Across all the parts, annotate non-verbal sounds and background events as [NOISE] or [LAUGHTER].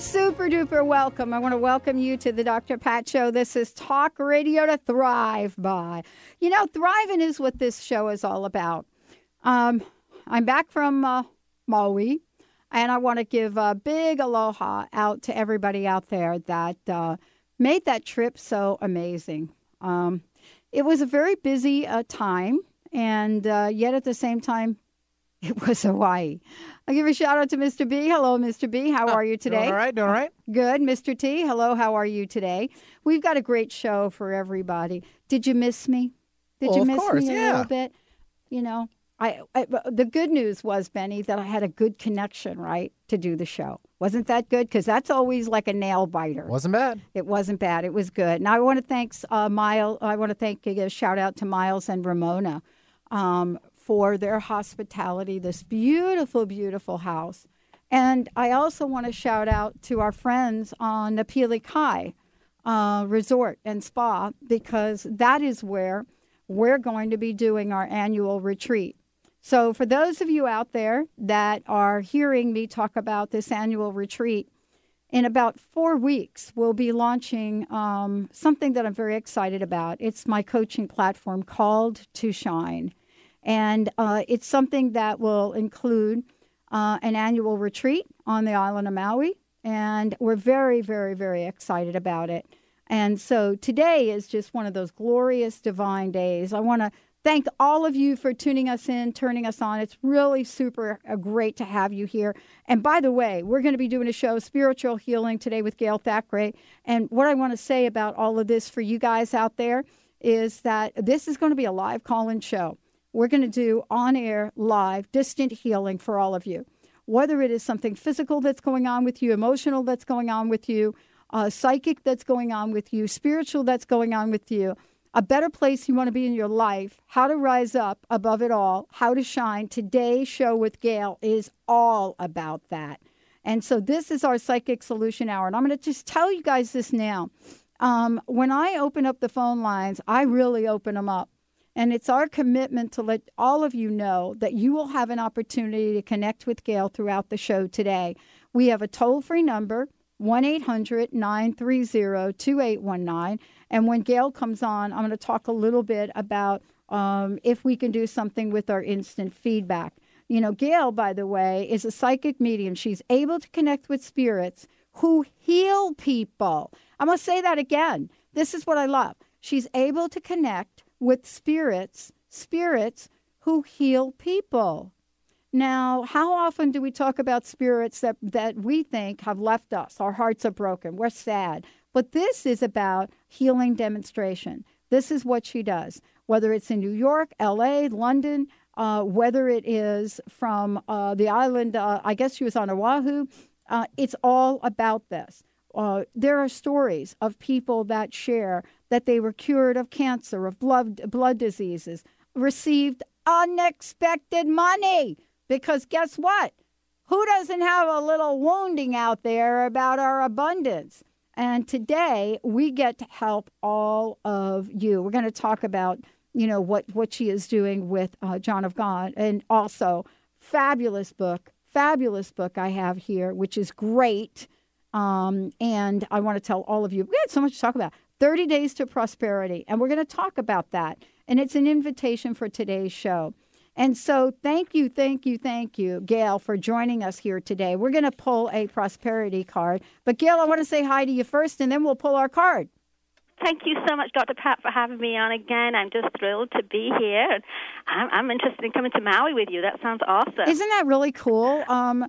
super duper welcome. I want to welcome you to the Dr. Pat Show. This is Talk Radio to Thrive by. You know, thriving is what this show is all about. Um, I'm back from uh, Maui, and I want to give a big aloha out to everybody out there that uh, made that trip so amazing. Um, it was a very busy uh, time, and uh, yet at the same time, [LAUGHS] it was Hawaii. I'll give a shout out to Mr. B. Hello, Mr. B. How are you today? All right, doing all right. Good. Mr. T. Hello, how are you today? We've got a great show for everybody. Did you miss me? Did well, you miss course, me a yeah. little bit? You know, I, I the good news was Benny that I had a good connection, right, to do the show. Wasn't that good? Because that's always like a nail biter. Wasn't bad. It wasn't bad. It was good. Now I want to thank uh, Miles. I want to thank give a shout out to Miles and Ramona um, for their hospitality. This beautiful, beautiful house. And I also want to shout out to our friends on the Pili Kai uh, Resort and Spa because that is where we're going to be doing our annual retreat. So, for those of you out there that are hearing me talk about this annual retreat, in about four weeks, we'll be launching um, something that I'm very excited about. It's my coaching platform called To Shine. And uh, it's something that will include uh, an annual retreat on the island of Maui. And we're very, very, very excited about it. And so today is just one of those glorious divine days. I want to thank all of you for tuning us in, turning us on. It's really super uh, great to have you here. And by the way, we're going to be doing a show, Spiritual Healing, today with Gail Thackray. And what I want to say about all of this for you guys out there is that this is going to be a live call in show. We're going to do on air, live, distant healing for all of you. Whether it is something physical that's going on with you, emotional that's going on with you, uh, psychic that's going on with you, spiritual that's going on with you, a better place you want to be in your life, how to rise up above it all, how to shine. Today's show with Gail is all about that. And so this is our Psychic Solution Hour. And I'm going to just tell you guys this now. Um, when I open up the phone lines, I really open them up. And it's our commitment to let all of you know that you will have an opportunity to connect with Gail throughout the show today. We have a toll free number, 1 800 930 2819. And when Gail comes on, I'm going to talk a little bit about um, if we can do something with our instant feedback. You know, Gail, by the way, is a psychic medium. She's able to connect with spirits who heal people. I'm going to say that again. This is what I love. She's able to connect with spirits, spirits who heal people. Now, how often do we talk about spirits that, that we think have left us? Our hearts are broken. We're sad. But this is about healing demonstration. This is what she does, whether it's in New York, LA, London, uh, whether it is from uh, the island, uh, I guess she was on Oahu. Uh, it's all about this. Uh, there are stories of people that share that they were cured of cancer, of blood, blood diseases, received unexpected money. Because guess what? Who doesn't have a little wounding out there about our abundance? And today we get to help all of you. We're going to talk about, you know, what, what she is doing with uh, John of God and also fabulous book, fabulous book I have here, which is great. Um, and I want to tell all of you, we had so much to talk about 30 Days to Prosperity. And we're going to talk about that. And it's an invitation for today's show. And so, thank you, thank you, thank you, Gail, for joining us here today. We're going to pull a prosperity card. But, Gail, I want to say hi to you first, and then we'll pull our card. Thank you so much, Dr. Pat, for having me on again. I'm just thrilled to be here. I'm, I'm interested in coming to Maui with you. That sounds awesome. Isn't that really cool? Um,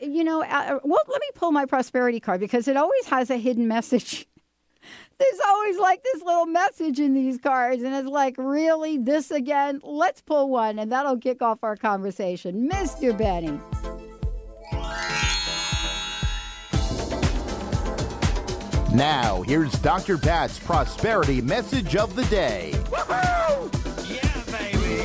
you know, uh, well, let me pull my prosperity card because it always has a hidden message. There's always like this little message in these cards, and it's like, really, this again? Let's pull one, and that'll kick off our conversation. Mr. Benny. Now, here's Dr. Pat's prosperity message of the day. Yeah, baby.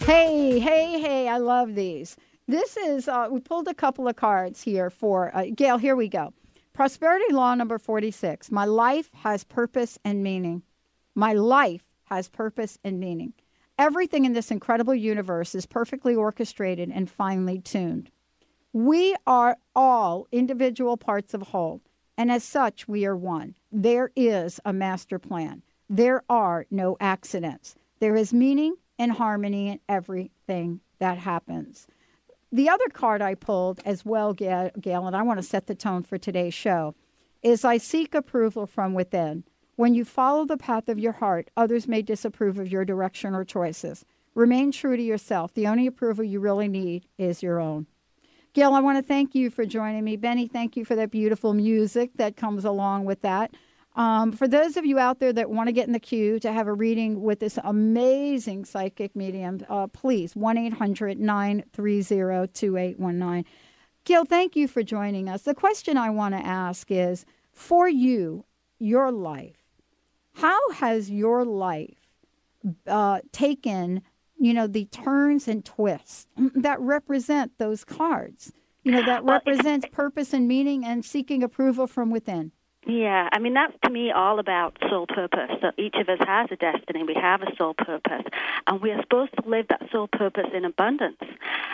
[LAUGHS] hey, hey, hey, I love these. This is, uh, we pulled a couple of cards here for, uh, Gail, here we go. Prosperity law number 46. My life has purpose and meaning. My life has purpose and meaning. Everything in this incredible universe is perfectly orchestrated and finely tuned. We are all individual parts of a whole. And as such, we are one. There is a master plan. There are no accidents. There is meaning and harmony in everything that happens. The other card I pulled as well, Gail, and I want to set the tone for today's show, is I seek approval from within. When you follow the path of your heart, others may disapprove of your direction or choices. Remain true to yourself. The only approval you really need is your own. Gail, I want to thank you for joining me. Benny, thank you for that beautiful music that comes along with that. Um, for those of you out there that want to get in the queue to have a reading with this amazing psychic medium, uh, please, 1 800 930 2819. Gail, thank you for joining us. The question I want to ask is for you, your life, how has your life uh, taken you know, the turns and twists that represent those cards, you know, that represents purpose and meaning and seeking approval from within. Yeah, I mean, that's to me all about soul purpose. So each of us has a destiny. We have a soul purpose. And we are supposed to live that soul purpose in abundance.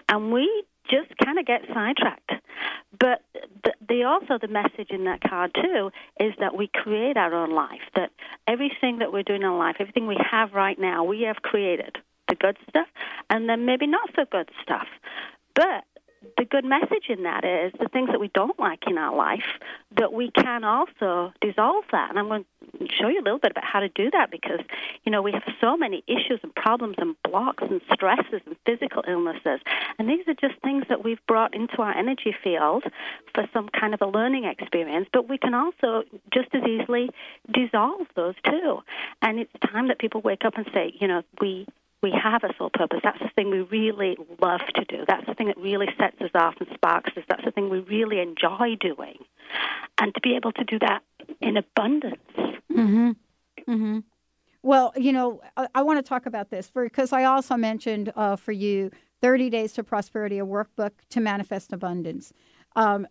And we just kind of get sidetracked. But the, the, also the message in that card too is that we create our own life. That everything that we're doing in life, everything we have right now, we have created the good stuff, and then maybe not so good stuff. But the good message in that is the things that we don't like in our life that we can also dissolve that. And i'm going to show you a little bit about how to do that because you know we have so many issues and problems and blocks and stresses and physical illnesses. And these are just things that we've brought into our energy field for some kind of a learning experience. But we can also just as easily dissolve those too. And it's time that people wake up and say you know we we have a soul purpose. That's the thing we really love to do. That's the thing that really sets us off and sparks us. That's the thing we really enjoy doing. And to be able to do that in abundance. Mm-hmm. Mm-hmm. Well, you know, I, I want to talk about this because I also mentioned uh, for you 30 Days to Prosperity, a workbook to manifest abundance. Um,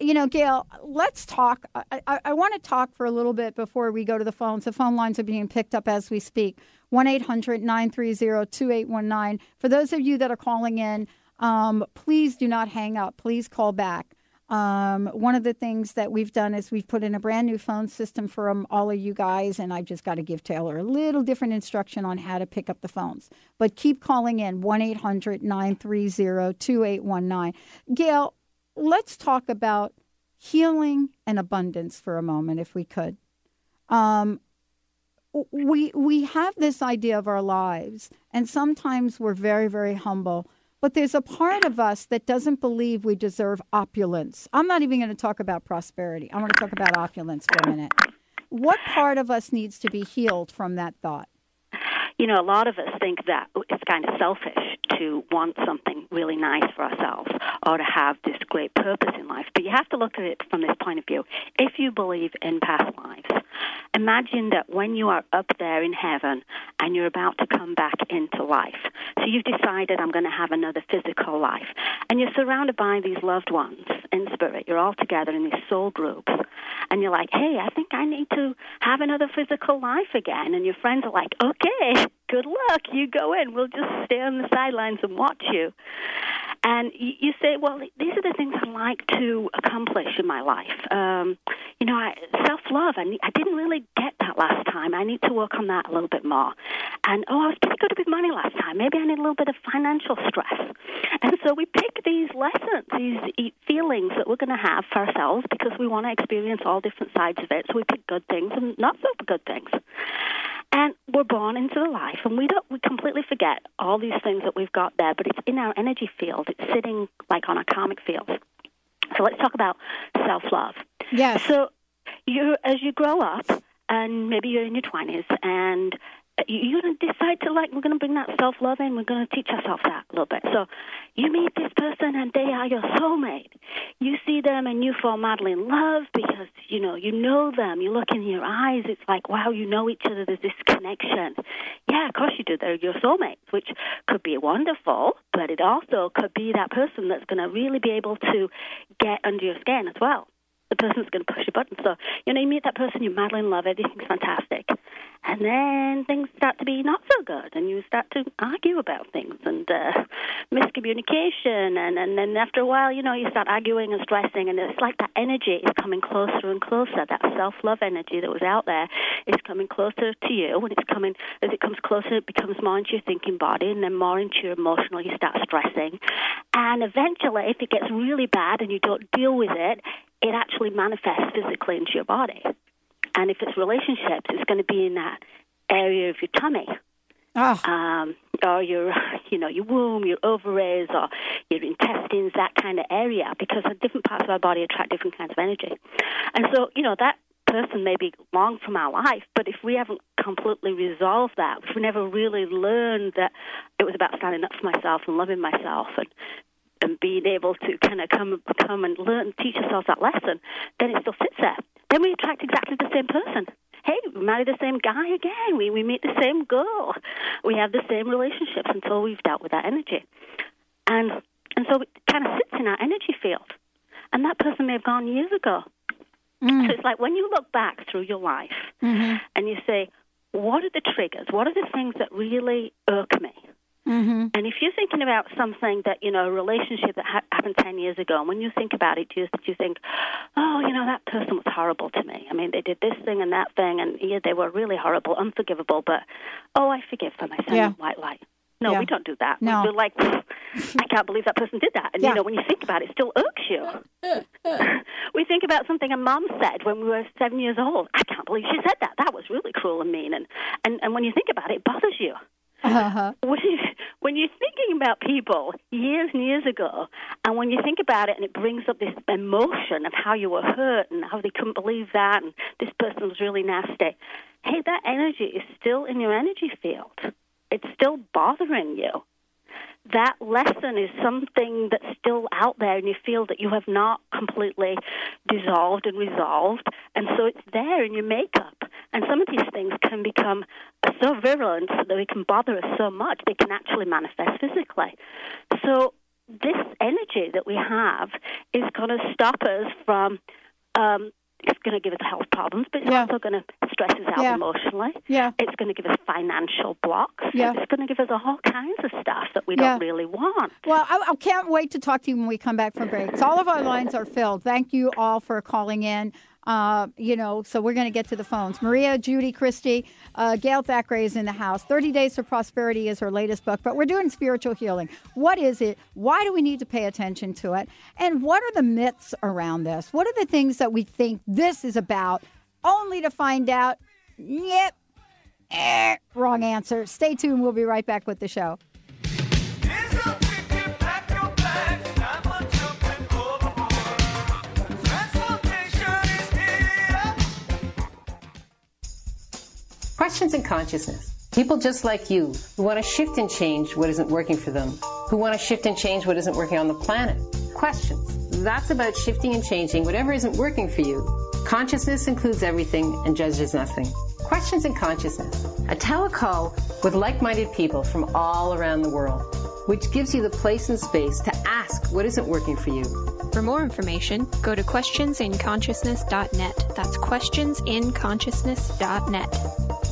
you know, Gail, let's talk. I, I, I want to talk for a little bit before we go to the phones. The phone lines are being picked up as we speak. 1 800 930 2819. For those of you that are calling in, um, please do not hang up. Please call back. Um, one of the things that we've done is we've put in a brand new phone system for um, all of you guys, and I've just got to give Taylor a little different instruction on how to pick up the phones. But keep calling in 1 800 930 2819. Gail, let's talk about healing and abundance for a moment, if we could. Um, we we have this idea of our lives, and sometimes we're very very humble. But there's a part of us that doesn't believe we deserve opulence. I'm not even going to talk about prosperity. I want to talk about opulence for a minute. What part of us needs to be healed from that thought? You know, a lot of us think that it's kind of selfish to want something really nice for ourselves or to have this great purpose in life. But you have to look at it from this point of view. If you believe in past lives, imagine that when you are up there in heaven and you're about to come back into life, so you've decided I'm going to have another physical life, and you're surrounded by these loved ones in spirit. You're all together in these soul groups, and you're like, hey, I think I need to have another physical life again. And your friends are like, okay, good luck. You go in. We'll just stay on the sidelines and watch you. And you, say, well, these are the things I like to accomplish in my life. Um, you know, I, self-love. I, I didn't really get that last time. I need to work on that a little bit more. And oh, I was pretty good with money last time. Maybe I need a little bit of financial stress. And so we pick these lessons, these feelings that we're going to have for ourselves because we want to experience all different sides of it. So we pick good things and not so good things. And we're born into the life, and we don't we completely forget all these things that we've got there, but it's in our energy field. It's sitting like on our karmic field. So let's talk about self love. Yes. So you as you grow up, and maybe you're in your twenties, and Uh, you're going to decide to like we're going to bring that self love in we're going to teach ourselves that a little bit. So you meet this person and they are your soulmate. You see them and you fall madly in love because you know you know them. You look in your eyes it's like wow you know each other there's this connection. Yeah of course you do they're your soulmates which could be wonderful but it also could be that person that's going to really be able to get under your skin as well. The person's going to push a button. So, you know, you meet that person, you're madly in love, everything's fantastic. And then things start to be not so good, and you start to argue about things and uh, miscommunication. And, and then after a while, you know, you start arguing and stressing, and it's like that energy is coming closer and closer. That self love energy that was out there is coming closer to you. When it's coming, as it comes closer, it becomes more into your thinking body, and then more into your emotional, you start stressing. And eventually, if it gets really bad and you don't deal with it, it actually manifests physically into your body. And if it's relationships, it's going to be in that area of your tummy. Oh. Um, or your, [LAUGHS] you know, your womb, your ovaries, or your intestines, that kind of area, because different parts of our body attract different kinds of energy. And so, you know, that person may be long from our life, but if we haven't completely resolved that, if we never really learned that it was about standing up for myself and loving myself and and being able to kind of come come and learn, teach ourselves that lesson, then it still sits there. Then we attract exactly the same person. Hey, we marry the same guy again. We we meet the same girl. We have the same relationships until we've dealt with that energy, and and so it kind of sits in our energy field. And that person may have gone years ago. Mm. So it's like when you look back through your life mm-hmm. and you say, what are the triggers? What are the things that really irk me? Mm-hmm. And if you're thinking about something that, you know, a relationship that ha- happened 10 years ago, and when you think about it, do you, you think, oh, you know, that person was horrible to me? I mean, they did this thing and that thing, and yeah, they were really horrible, unforgivable, but, oh, I forgive them. I send yeah. them white light. No, yeah. we don't do that. No. We're like, I can't believe that person did that. And, yeah. you know, when you think about it, it still irks you. [LAUGHS] we think about something a mom said when we were seven years old. I can't believe she said that. That was really cruel and mean. And, and, and when you think about it, it bothers you. Uh-huh. [LAUGHS] When, when you're thinking about people years and years ago, and when you think about it and it brings up this emotion of how you were hurt and how they couldn't believe that and this person was really nasty, hey, that energy is still in your energy field. It's still bothering you that lesson is something that's still out there and you feel that you have not completely dissolved and resolved. And so it's there in your makeup. And some of these things can become so virulent that they can bother us so much, they can actually manifest physically. So this energy that we have is going to stop us from um, it's going to give us health problems, but it's yeah. also going to stress us out yeah. emotionally. Yeah. It's going to give us financial blocks. Yeah. It's going to give us all kinds of stuff that we don't really want. Well, I, I, can't wait to talk to you when we come back from breaks. All of our lines are filled. Thank you all for calling in. Uh, you know, so we're going to get to the phones. Maria, Judy, Christy, uh, Gail Thackray is in the house. 30 Days for Prosperity is her latest book, but we're doing spiritual healing. What is it? Why do we need to pay attention to it? And what are the myths around this? What are the things that we think this is about, only to find out, yep, eh, wrong answer? Stay tuned. We'll be right back with the show. Questions in consciousness. People just like you who want to shift and change what isn't working for them, who want to shift and change what isn't working on the planet. Questions. That's about shifting and changing whatever isn't working for you. Consciousness includes everything and judges nothing. Questions in Consciousness. A telecall with like-minded people from all around the world, which gives you the place and space to ask what isn't working for you. For more information, go to questionsinconsciousness.net. That's questionsinconsciousness.net.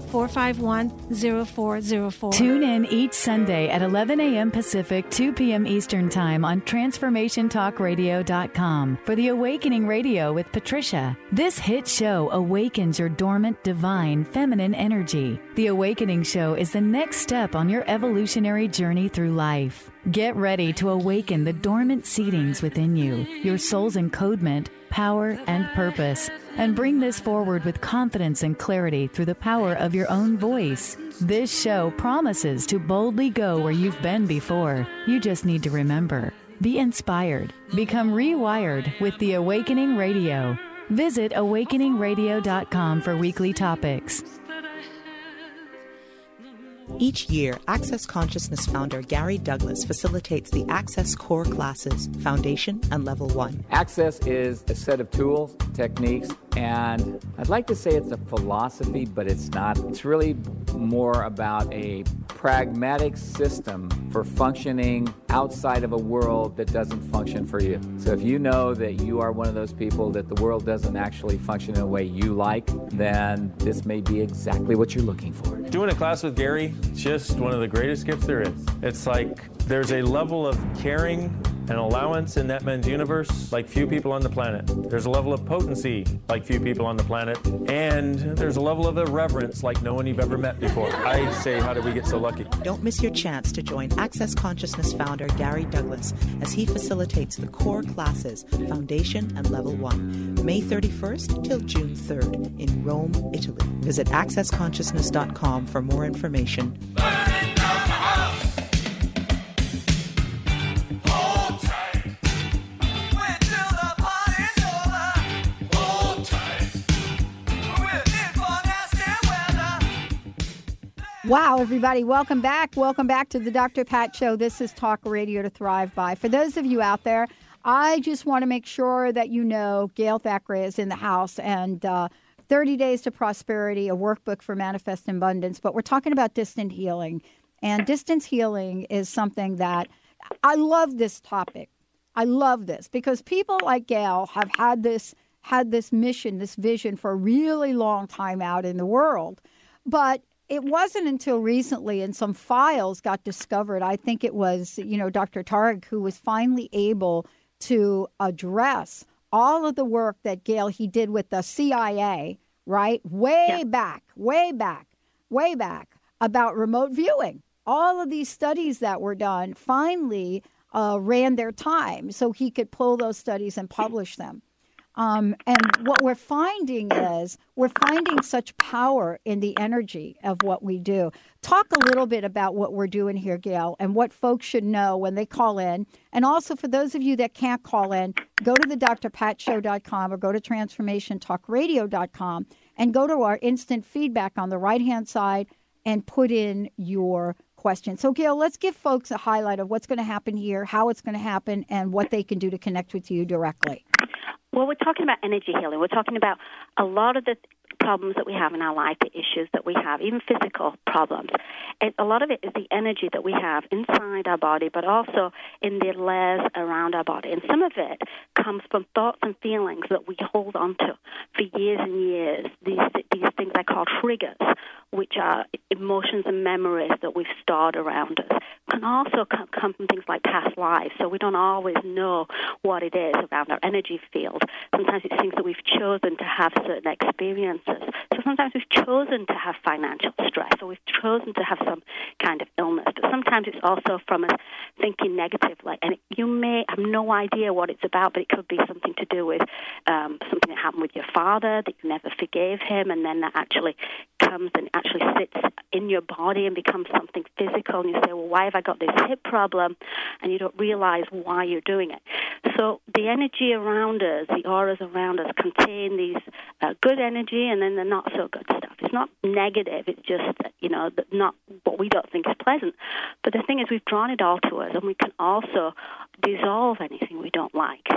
451 0404. Tune in each Sunday at 11 a.m. Pacific, 2 p.m. Eastern Time on TransformationTalkRadio.com for the Awakening Radio with Patricia. This hit show awakens your dormant, divine, feminine energy. The Awakening Show is the next step on your evolutionary journey through life. Get ready to awaken the dormant seedings within you, your soul's encodement, power, and purpose, and bring this forward with confidence and clarity through the power of your own voice. This show promises to boldly go where you've been before. You just need to remember. Be inspired. Become rewired with the Awakening Radio. Visit awakeningradio.com for weekly topics. Each year, Access Consciousness founder Gary Douglas facilitates the Access Core classes, Foundation and Level 1. Access is a set of tools, techniques, and I'd like to say it's a philosophy, but it's not. It's really more about a pragmatic system for functioning outside of a world that doesn't function for you. So if you know that you are one of those people that the world doesn't actually function in a way you like, then this may be exactly what you're looking for. Doing a class with Gary, just one of the greatest gifts there is. It's like there's a level of caring and allowance in that men's universe like few people on the planet. There's a level of potency like few people on the planet. And there's a level of irreverence like no one you've ever met before. I say, how did we get so lucky? Don't miss your chance to join Access Consciousness founder Gary Douglas as he facilitates the core classes, Foundation and Level 1, May 31st till June 3rd in Rome, Italy. Visit accessconsciousness.com for more information. Wow, everybody, welcome back. Welcome back to the Dr. Pat Show. This is Talk Radio to Thrive By. For those of you out there, I just want to make sure that you know Gail Thackray is in the house and uh, 30 Days to Prosperity, a workbook for manifest abundance. But we're talking about distant healing. And distance healing is something that I love this topic. I love this because people like Gail have had this had this mission, this vision for a really long time out in the world. But it wasn't until recently and some files got discovered. I think it was, you know, Dr. Targ who was finally able to address all of the work that Gail he did with the CIA, right? Way yeah. back, way back, way back about remote viewing. All of these studies that were done finally uh, ran their time so he could pull those studies and publish them. Um, and what we're finding is we're finding such power in the energy of what we do. Talk a little bit about what we're doing here, Gail, and what folks should know when they call in. And also, for those of you that can't call in, go to the drpatshow.com or go to transformationtalkradio.com and go to our instant feedback on the right hand side and put in your question. So, Gail, let's give folks a highlight of what's going to happen here, how it's going to happen, and what they can do to connect with you directly. Well, we're talking about energy healing. We're talking about a lot of the problems that we have in our life, the issues that we have, even physical problems. A lot of it is the energy that we have inside our body, but also in the layers around our body. And some of it comes from thoughts and feelings that we hold on to for years and years. These, these things I call triggers, which are emotions and memories that we've stored around us, can also come from things like past lives. So we don't always know what it is around our energy field. Sometimes it's things that we've chosen to have certain experiences so sometimes we've chosen to have financial stress or we've chosen to have some kind of illness. But sometimes it's also from us thinking negatively. And you may have no idea what it's about, but it could be something to do with um, something that happened with your father, that you never forgave him, and then that actually comes and actually sits in your body and becomes something physical. And you say, well, why have I got this hip problem? And you don't realize why you're doing it. So the energy around us, the auras around us, contain these uh, good energy and then the not so good stuff. It's not negative. It's just you know not what we don't think is pleasant. But the thing is, we've drawn it all to us, and we can also dissolve anything we don't like.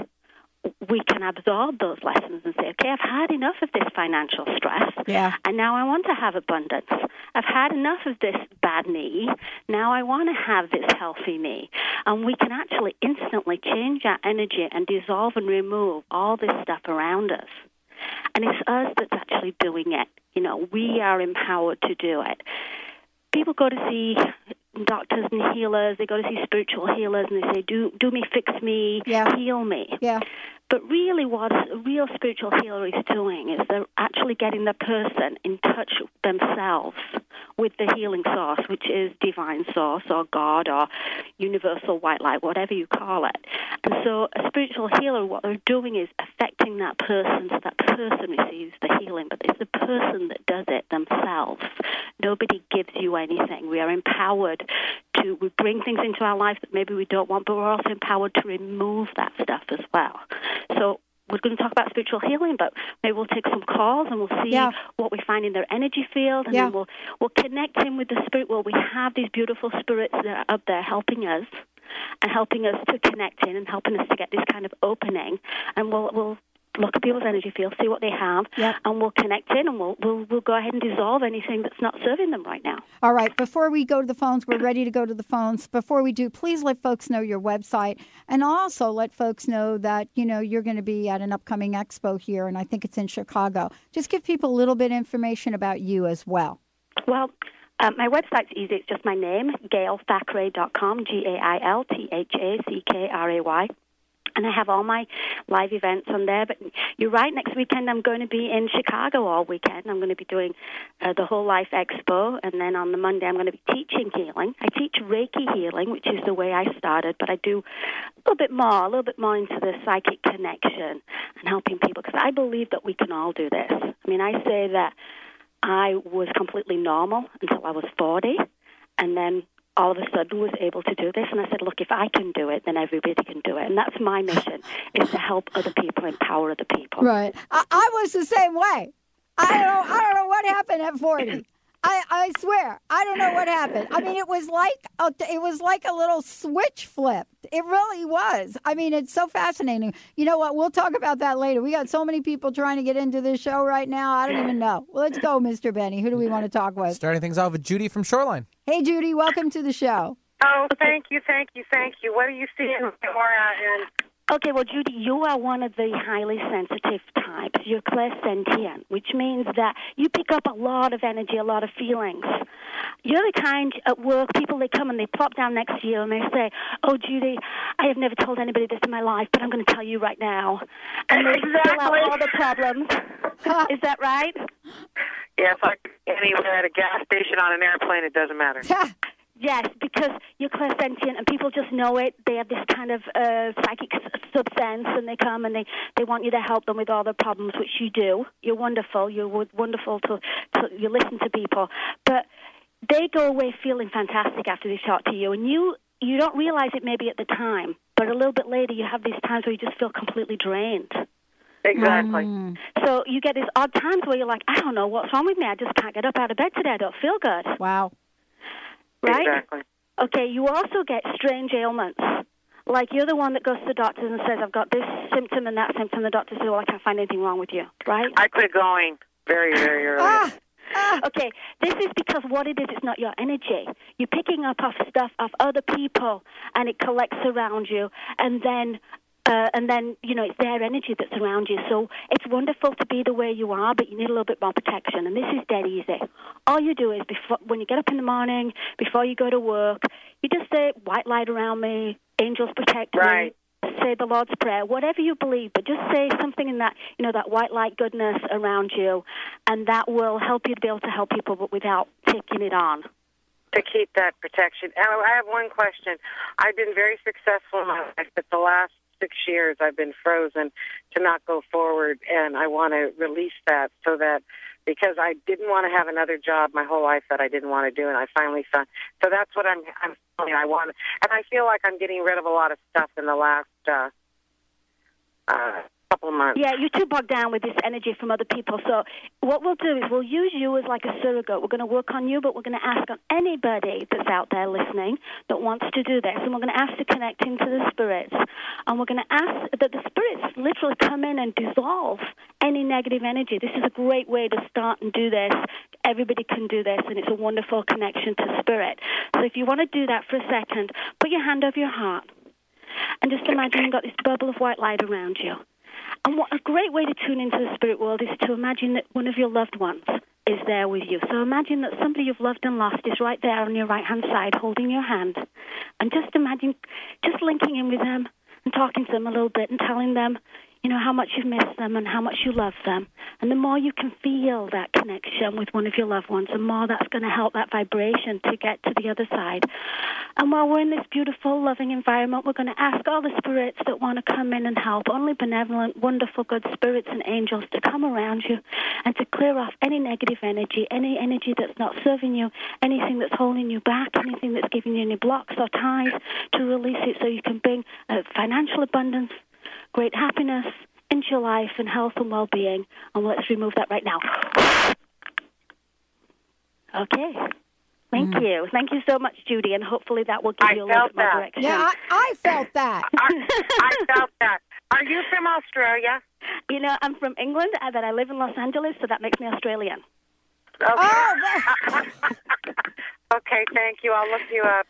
We can absorb those lessons and say, okay, I've had enough of this financial stress, Yeah. and now I want to have abundance. I've had enough of this bad knee, now I want to have this healthy knee. And we can actually instantly change our energy and dissolve and remove all this stuff around us. And it's us that's actually doing it. You know, we are empowered to do it. People go to see doctors and healers, they go to see spiritual healers and they say, Do do me, fix me, heal me. Yeah. But really what a real spiritual healer is doing is they're actually getting the person in touch themselves with the healing source, which is divine source or God or universal white light, whatever you call it. And so a spiritual healer, what they're doing is affecting that person so that person receives the healing, but it's the person that does it themselves. Nobody gives you anything. We are empowered to we bring things into our life that maybe we don't want, but we're also empowered to remove that stuff as well. So we're going to talk about spiritual healing, but maybe we'll take some calls and we'll see Yeah. what we find in their energy field, and Yeah. then we'll we'll connect in with the spirit. Well, we have these beautiful spirits that are up there helping us and helping us to connect in and helping us to get this kind of opening, and we'll we'll look at people's energy fields, see what they have, and we'll connect in, and we'll we'll we'll go ahead and dissolve anything that's not serving them right now. All right. Before we go to the phones, we're ready to go to the phones. Before we do, please let folks know your website and also let folks know that, you know, you're going to be at an upcoming expo here, and I think it's in Chicago. Just give people a little bit of information about you as well. Well, uh, my website's easy. It's just my name, gailthackray.com, G A I L T H A C K R A Y. And I have all my live events on there. But you're right, next weekend I'm going to be in Chicago all weekend. I'm going to be doing uh, the Whole Life Expo. And then on the Monday, I'm going to be teaching healing. I teach Reiki healing, which is the way I started. But I do a little bit more, a little bit more into the psychic connection and helping people. Because I believe that we can all do this. I mean, I say that I was completely normal until I was 40, and then all of a sudden was able to do this. And I said, look, if I can do it, then everybody can do it. And that's my mission, is to help other people, empower other people. Right. I, I was the same way. I don't. I don't know what happened at forty. I, I swear I don't know what happened. I mean, it was like a, it was like a little switch flip. It really was. I mean, it's so fascinating. You know what? We'll talk about that later. We got so many people trying to get into this show right now. I don't even know. Well, let's go, Mr. Benny. Who do we want to talk with? Starting things off with Judy from Shoreline. Hey, Judy. Welcome to the show. Oh, thank you, thank you, thank you. What are you seeing, Laura? And Okay, well, Judy, you are one of the highly sensitive types. You're clairsentient, which means that you pick up a lot of energy, a lot of feelings. You're the kind at work, people, they come and they plop down next to you and they say, Oh, Judy, I have never told anybody this in my life, but I'm going to tell you right now. And they spill out all the problems. Is that right? yeah, if I anywhere at a gas station on an airplane, it doesn't matter. Yes, because you're clairsentient and people just know it. They have this kind of uh, psychic s- subsense, and they come and they, they want you to help them with all their problems, which you do. You're wonderful. You're w- wonderful to, to you listen to people, but they go away feeling fantastic after they talk to you, and you you don't realize it maybe at the time, but a little bit later you have these times where you just feel completely drained. Exactly. So you get these odd times where you're like, I don't know what's wrong with me. I just can't get up out of bed today. I don't feel good. Wow. Right? Exactly. Okay, you also get strange ailments. Like you're the one that goes to the doctor and says, I've got this symptom and that symptom. The doctor says, Well, I can't find anything wrong with you. Right? I quit going very, very early. Ah! Okay, this is because what it is, it's not your energy. You're picking up off stuff of other people, and it collects around you, and then, uh, and then you know it's their energy that's around you. So it's wonderful to be the way you are, but you need a little bit more protection. And this is dead easy. All you do is before when you get up in the morning, before you go to work, you just say, "White light around me, angels protect Right. me." say the Lord's Prayer, whatever you believe, but just say something in that, you know, that white light goodness around you, and that will help you to be able to help people, but without taking it on. to keep that protection. And I have one question. I've been very successful in my life, but the last six years I've been frozen to not go forward, and I want to release that so that because I didn't want to have another job my whole life that I didn't want to do, and I finally found. So that's what I'm. I'm feeling. I want, and I feel like I'm getting rid of a lot of stuff in the last uh, uh, couple months. Yeah, you're too bogged down with this energy from other people. So what we'll do is we'll use you as like a surrogate. We're going to work on you, but we're going to ask on anybody that's out there listening that wants to do this, and we're going to ask to connect into the spirits, and we're going to ask that the spirits literally come in and dissolve any negative energy. This is a great way to start and do this. Everybody can do this, and it's a wonderful connection to spirit. So if you want to do that for a second, put your hand over your heart. And just imagine you've got this bubble of white light around you. And what a great way to tune into the spirit world is to imagine that one of your loved ones is there with you. So imagine that somebody you've loved and lost is right there on your right hand side holding your hand. And just imagine just linking in with them and talking to them a little bit and telling them, you know, how much you've missed them and how much you love them. And the more you can feel that connection with one of your loved ones, the more that's going to help that vibration to get to the other side. And while we're in this beautiful, loving environment, we're going to ask all the spirits that want to come in and help, only benevolent, wonderful, good spirits and angels to come around you and to clear off any negative energy, any energy that's not serving you, anything that's holding you back, anything that's giving you any blocks or ties, to release it so you can bring uh, financial abundance, great happiness into your life and health and well-being. And let's remove that right now. Okay. Thank you. Thank you so much, Judy, and hopefully that will give you a little bit more that. direction. Yeah, I, I felt that. [LAUGHS] I felt that. Are you from Australia? You know, I'm from England, uh, but I live in Los Angeles, so that makes me Australian. Okay. Oh, [LAUGHS] okay, thank you. I'll look you up.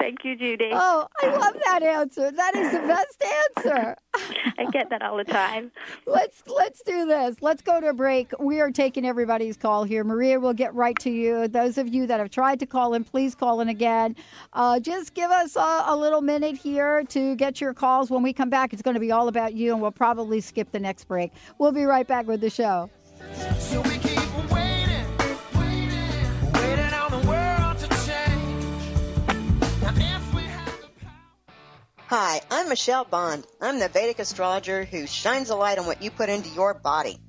Thank you, Judy. Oh, I love that answer. That is the best answer. [LAUGHS] I get that all the time. Let's let's do this. Let's go to a break. We are taking everybody's call here. Maria will get right to you. Those of you that have tried to call in, please call in again. Uh, just give us a, a little minute here to get your calls. When we come back, it's going to be all about you, and we'll probably skip the next break. We'll be right back with the show. So Hi, I'm Michelle Bond. I'm the Vedic astrologer who shines a light on what you put into your body.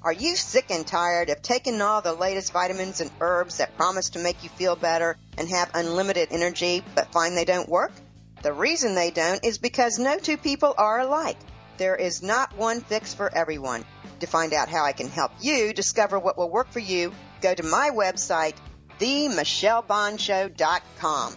Are you sick and tired of taking all the latest vitamins and herbs that promise to make you feel better and have unlimited energy but find they don't work? The reason they don't is because no two people are alike. There is not one fix for everyone. To find out how I can help you discover what will work for you, go to my website, themichellebondshow.com.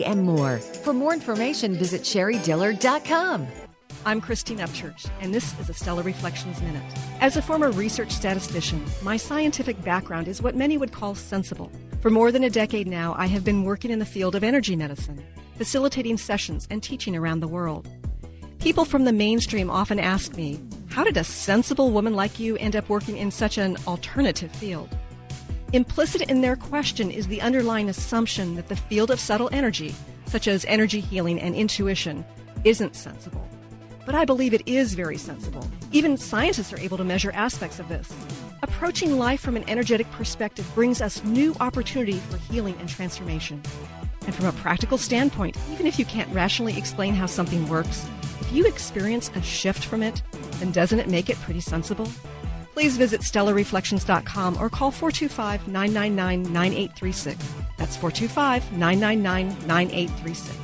and more. For more information, visit sherrydillard.com. I'm Christine Upchurch, and this is a Stellar Reflections Minute. As a former research statistician, my scientific background is what many would call sensible. For more than a decade now, I have been working in the field of energy medicine, facilitating sessions and teaching around the world. People from the mainstream often ask me, How did a sensible woman like you end up working in such an alternative field? Implicit in their question is the underlying assumption that the field of subtle energy, such as energy healing and intuition, isn't sensible. But I believe it is very sensible. Even scientists are able to measure aspects of this. Approaching life from an energetic perspective brings us new opportunity for healing and transformation. And from a practical standpoint, even if you can't rationally explain how something works, if you experience a shift from it, then doesn't it make it pretty sensible? Please visit stellarreflections.com or call 425 999 9836. That's 425 999 9836.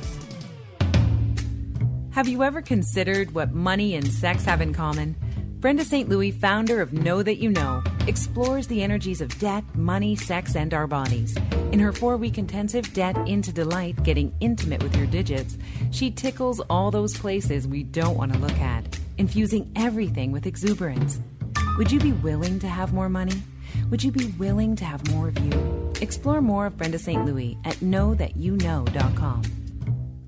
Have you ever considered what money and sex have in common? Brenda St. Louis, founder of Know That You Know, explores the energies of debt, money, sex, and our bodies. In her four week intensive Debt into Delight, Getting Intimate with Your Digits, she tickles all those places we don't want to look at, infusing everything with exuberance. Would you be willing to have more money? Would you be willing to have more of you? Explore more of Brenda St. Louis at knowthatyouknow.com.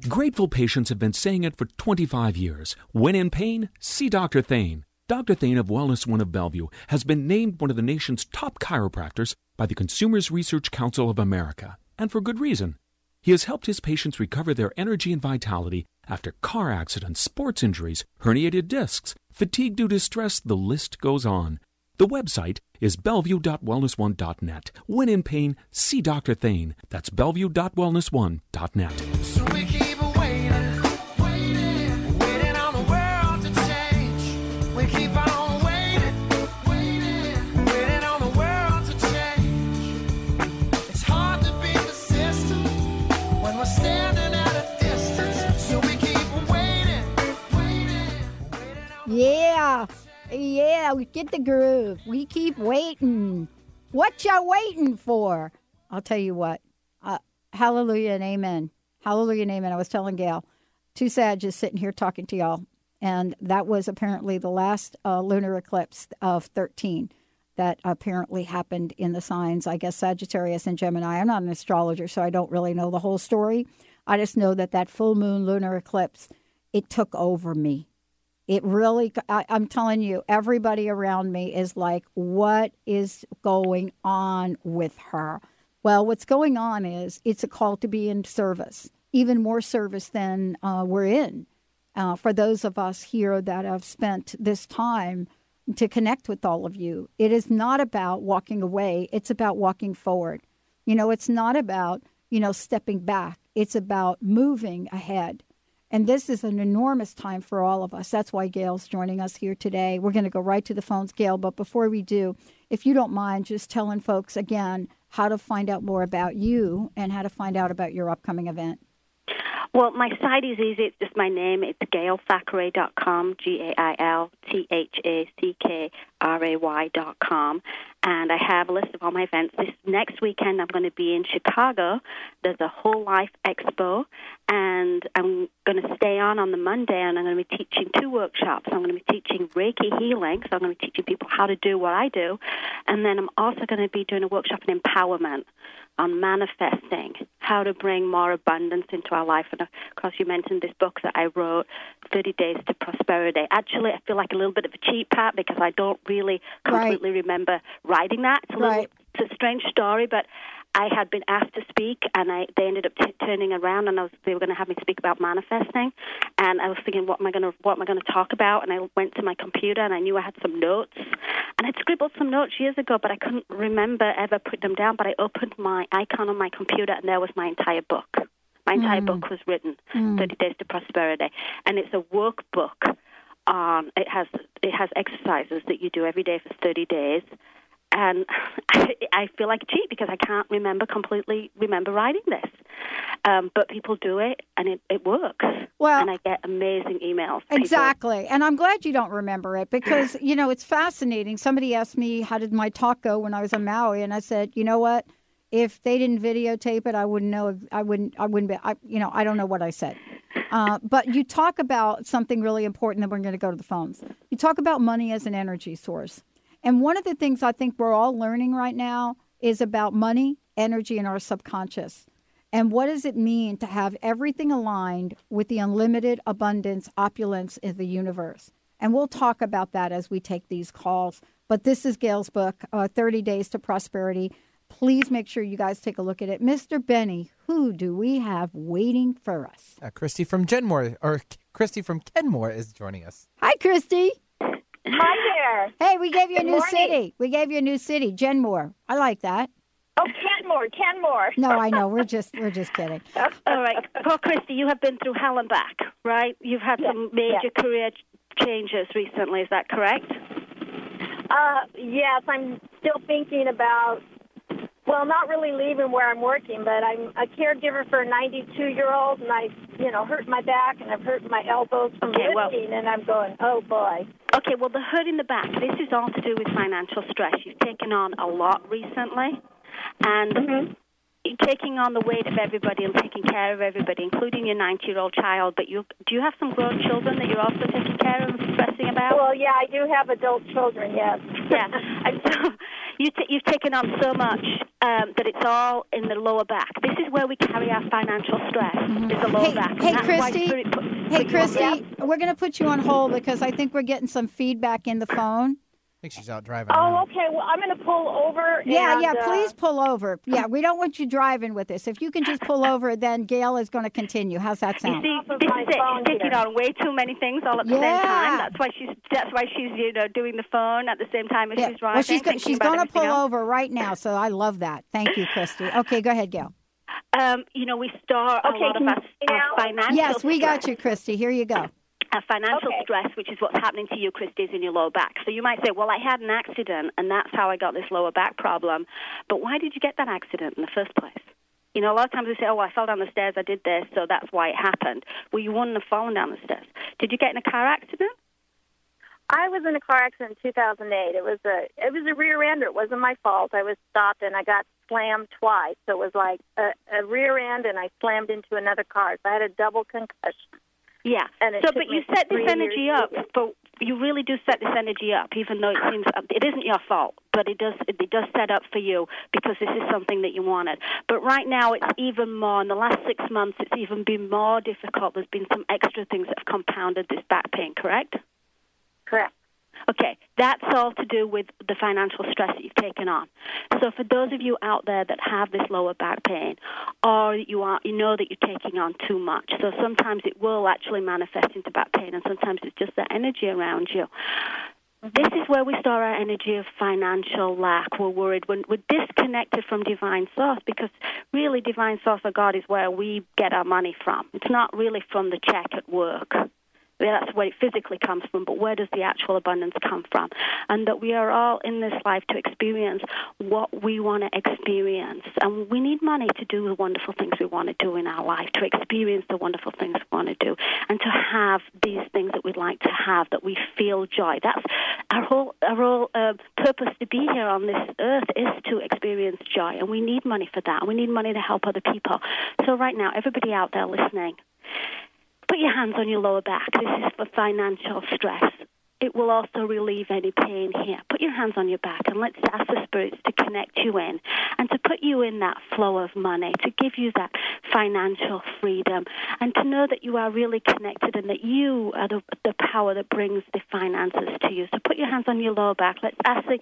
Grateful patients have been saying it for 25 years. When in pain, see Dr. Thane. Dr. Thane of Wellness One of Bellevue has been named one of the nation's top chiropractors by the Consumers Research Council of America, and for good reason. He has helped his patients recover their energy and vitality after car accidents, sports injuries, herniated discs, fatigue due to stress, the list goes on. The website is bellevue.wellness1.net. When in pain, see Dr. Thane. That's bellevue.wellness1.net. So Get the groove. We keep waiting. What you waiting for? I'll tell you what. Uh, hallelujah and amen. Hallelujah and amen. I was telling Gail, too sad just sitting here talking to y'all. And that was apparently the last uh, lunar eclipse of 13 that apparently happened in the signs, I guess, Sagittarius and Gemini. I'm not an astrologer, so I don't really know the whole story. I just know that that full moon lunar eclipse, it took over me. It really, I, I'm telling you, everybody around me is like, what is going on with her? Well, what's going on is it's a call to be in service, even more service than uh, we're in. Uh, for those of us here that have spent this time to connect with all of you, it is not about walking away, it's about walking forward. You know, it's not about, you know, stepping back, it's about moving ahead. And this is an enormous time for all of us. That's why Gail's joining us here today. We're going to go right to the phones, Gail. But before we do, if you don't mind just telling folks again how to find out more about you and how to find out about your upcoming event. Well, my site is easy. It's just my name. It's gailthackray.com, G A I L T H A C K R A Y.com. And I have a list of all my events. This next weekend, I'm going to be in Chicago. There's a Whole Life Expo. And I'm going to stay on on the Monday, and I'm going to be teaching two workshops. I'm going to be teaching Reiki healing, so I'm going to be teaching people how to do what I do. And then I'm also going to be doing a workshop on empowerment on manifesting, how to bring more abundance into our life. And of course, you mentioned this book that I wrote, 30 Days to Prosperity. Actually, I feel like a little bit of a cheat part because I don't really completely remember writing that. It's a, little, it's a strange story, but I had been asked to speak, and I they ended up t- turning around, and I was, they were going to have me speak about manifesting, and I was thinking, what am I going to what am I going to talk about? And I went to my computer, and I knew I had some notes, and I'd scribbled some notes years ago, but I couldn't remember ever putting them down. But I opened my icon on my computer, and there was my entire book. My entire Mm. book was written, Mm. 30 Days to Prosperity, and it's a workbook. On it has it has exercises that you do every day for 30 days, and I, [LAUGHS] I feel like a cheat because I can't remember completely remember writing this. Um, but people do it, and it, it works. Well, and I get amazing emails. People- Exactly. And I'm glad you don't remember it because, you know, it's fascinating. Somebody asked me, how did my talk go when I was on Maui? And I said, you know what? If they didn't videotape it, I wouldn't know. I wouldn't, I wouldn't be, I, you know, I don't know what I said. Uh, [LAUGHS] but you talk about something really important, and we're going to go to the phones. You talk about money as an energy source. And one of the things I think we're all learning right now is about money, energy, and our subconscious. And what does it mean to have everything aligned with the unlimited abundance, opulence in the universe? And we'll talk about that as we take these calls. But this is Gail's book, uh, 30 Days to Prosperity. Please make sure you guys take a look at it. Mr. Benny, who do we have waiting for us? Uh, Christy from Genmore, or Christy from Kenmore is joining us. Hi, Christy. Hi there. Hey, we gave you a new morning. city. We gave you a new city, Genmore. I like that. Oh, Kenmore, Kenmore. No, I know. We're just we're just kidding. [LAUGHS] All right, Paul Christie, you have been through hell and back, right? You've had some major career changes recently. Is that correct? Uh, yes, I'm still thinking about. Well, not really leaving where I'm working, but I'm a caregiver for a 92 year old, and I, you know, hurt my back and I've hurt my elbows from Okay, well- lifting, and I'm going, oh boy. Okay, well, the hurt in the back, this is all to do with financial stress. You've taken on a lot recently, and Mm-hmm. You're taking on the weight of everybody and taking care of everybody, including your 90 year old child. But you do you have some grown children that you're also taking care of and stressing about? Well, yeah, I do have adult children, yes. [LAUGHS] yeah. And so you t- you've taken on so much um, that it's all in the lower back. This is where we carry our financial stress. Is the lower back. And Hey, that's why Christy. Spirit put- Hey, put you on- Christy, we're going to put you on hold because I think we're getting some feedback in the phone. Think she's out driving. Oh, okay. Well, I'm going to pull over. Yeah, and, yeah, uh, please pull over. Yeah, we don't want you driving with us. If you can just pull over, then Gail is going to continue. How's that sound? You see, this is it. She's taking on way too many things all at the same Yeah. time. That's why she's. That's why she's you know doing the phone at the same time as Yeah. she's driving. Well, she's go- she's going to pull else. over right now, so I love that. Thank you, Christy. Okay, go ahead, Gail. Um, you know, we store a Okay, lot of can our, you- financial. Yes, we got stress. you, Christy. Here you go. A financial stress, which is what's happening to you, Christy, is in your lower back. So you might say, "Well, I had an accident, and that's how I got this lower back problem." But why did you get that accident in the first place? You know, a lot of times we say, "Oh, I fell down the stairs. I did this, so that's why it happened." Well, you wouldn't have fallen down the stairs. Did you get in a car accident? I was in a car accident in 2008. It was a it was a rear ender. It wasn't my fault. I was stopped and I got slammed twice. So it was like a, a rear end and I slammed into another car. So I had a double concussion. Yeah. So, but you set this energy up, but you really do set this energy up, even though it seems uh, it isn't your fault. But it does it does set up for you because this is something that you wanted. But right now, it's even more. In the last six months, it's even been more difficult. There's been some extra things that have compounded this back pain. Correct? Correct. Okay, that's all to do with the financial stress that you've taken on. So for those of you out there that have this lower back pain, or you are you know that you're taking on too much, so sometimes it will actually manifest into back pain, and sometimes it's just the energy around you. This is where we store our energy of financial lack. We're worried. We're, we're disconnected from divine source because really divine source or God is where we get our money from. It's not really from the check at work. That's where it physically comes from, but where does the actual abundance come from? And that we are all in this life to experience what we want to experience. And we need money to do the wonderful things we want to do in our life, to experience the wonderful things we want to do, and to have these things that we'd like to have, that we feel joy. That's our whole, our whole uh, purpose to be here on this earth is to experience joy. And we need money for that. We need money to help other people. So, right now, everybody out there listening, Put your hands on your lower back. This is for financial stress. It will also relieve any pain here. Put your hands on your back and let's ask the spirits to connect you in and to put you in that flow of money, to give you that financial freedom, and to know that you are really connected and that you are the, the power that brings the finances to you. So put your hands on your lower back. Let's ask the,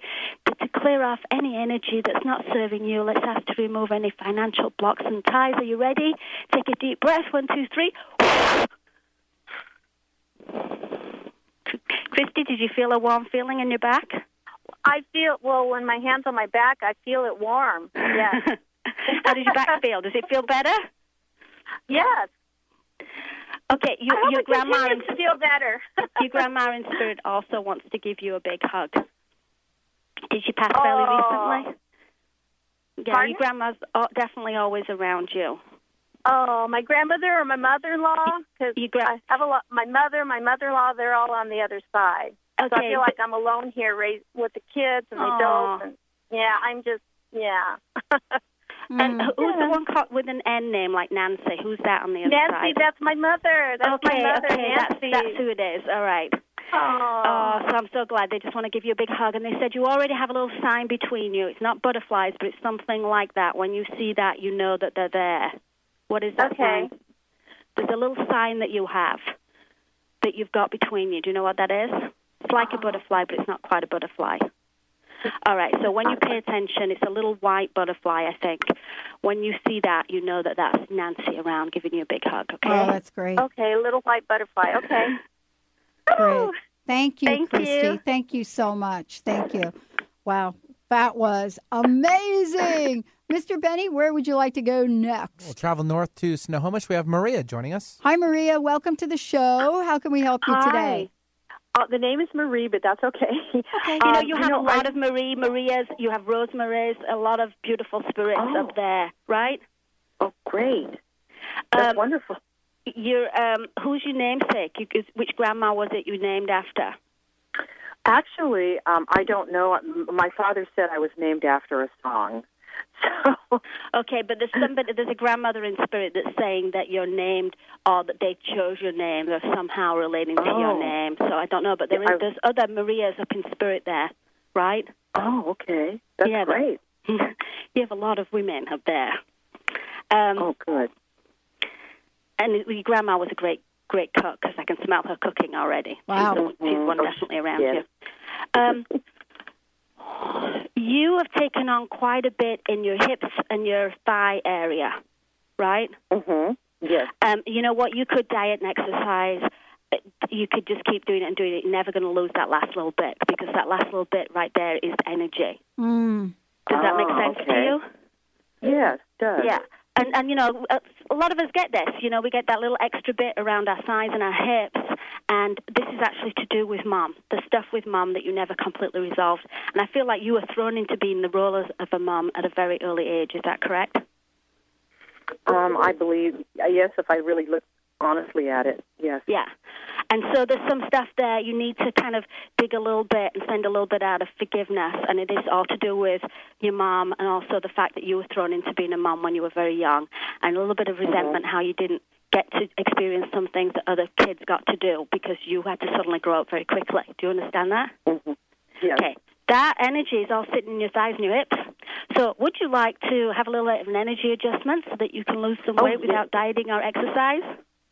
to, clear off any energy that's not serving you. Let's ask to remove any financial blocks and ties. Are you ready? Take a deep breath. One, two, three. Christy, did you feel a warm feeling in your back? I feel well when my hands on my back. I feel it warm. Yes. [LAUGHS] How does your back feel? Does it feel better? Yes. Okay, you, your grandma in to feel better. [LAUGHS] your grandma in spirit also wants to give you a big hug. Did she pass fairly Oh. recently? Yeah, Pardon? your grandma's definitely always around you. Oh, my grandmother or my mother-in-law? Because I have a lot. My mother, my mother-in-law, they're all on the other side. Okay. so I feel like I'm alone here, raised with the kids and the Aw. adults. And yeah, I'm just yeah. And Mm. who- who's the one caught with an N name like Nancy? Who's that on the other Nancy, side? Nancy, that's my mother. That's okay, my mother, okay, Nancy. That's, that's who it is. All right. Oh. Oh, so I'm so glad. They just want to give you a big hug. And they said you already have a little sign between you. It's not butterflies, but it's something like that. When you see that, you know that they're there. What is that Okay. sign? There's a little sign that you have that you've got between you. Do you know what that is? It's like a uh-huh. butterfly, but it's not quite a butterfly. All right, so when you pay attention, it's a little white butterfly, I think. When you see that, you know that that's Nancy around giving you a big hug, okay? Oh, that's great. Okay, little white butterfly. Okay. Great. Thank you, Thank Christy. you. Thank you so much. Thank you. Wow, that was amazing. Mr. Benny, where would you like to go next? We'll travel north to Snohomish. We have Maria joining us. Hi, Maria. Welcome to the show. How can we help you today? Uh, the name is Marie, but that's okay. [LAUGHS] You know, Um, you have a lot of Marie Marias. You have Rosemaries. A lot of beautiful spirits up there, right? Oh, great! That's um, wonderful. Your um, who's your namesake? You, which grandma was it you named after? Actually, um, I don't know. My father said I was named after a song. [LAUGHS] So Okay, but there's somebody, there's a grandmother in spirit that's saying that you're named, or that they chose your name. They're somehow relating to your Oh. name. So I don't know, but there is, there's other Marias up in spirit there, right? Oh, okay. That's yeah, great. [LAUGHS] you have a lot of women up there. Um, oh, good. And your grandma was a great, great cook because I can smell her cooking already. Wow. She's, the- she's one Mhm. definitely around Yes. you. Um, You have taken on quite a bit in your hips and your thigh area, right? Mm-hmm. Yes. Um, you know what? You could diet and exercise. uh, You could just keep doing it and doing it. You're never going to lose that last little bit because that last little bit right there is energy. Mm. Does that make Ah, sense to you? Yes, it does. Yeah. And, and you know, a lot of us get this. You know, we get that little extra bit around our thighs and our hips, and this is actually to do with mom, the stuff with mom that you never completely resolved. And I feel like you were thrown into being the role of of a mom at a very early age. Is that correct? Um, I believe, yes, if I really look honestly at it, yes. Yeah. And so there's some stuff there you need to kind of dig a little bit and send a little bit out of forgiveness. And it is all to do with your mom and also the fact that you were thrown into being a mom when you were very young and a little bit of resentment how you didn't get to experience some things that other kids got to do because you had to suddenly grow up very quickly. Do you understand that? Mm-hmm. Yes. Okay. That energy is all sitting in your thighs and your hips. So, would you like to have a little bit of an energy adjustment so that you can lose some Oh, weight yes. without dieting or exercise?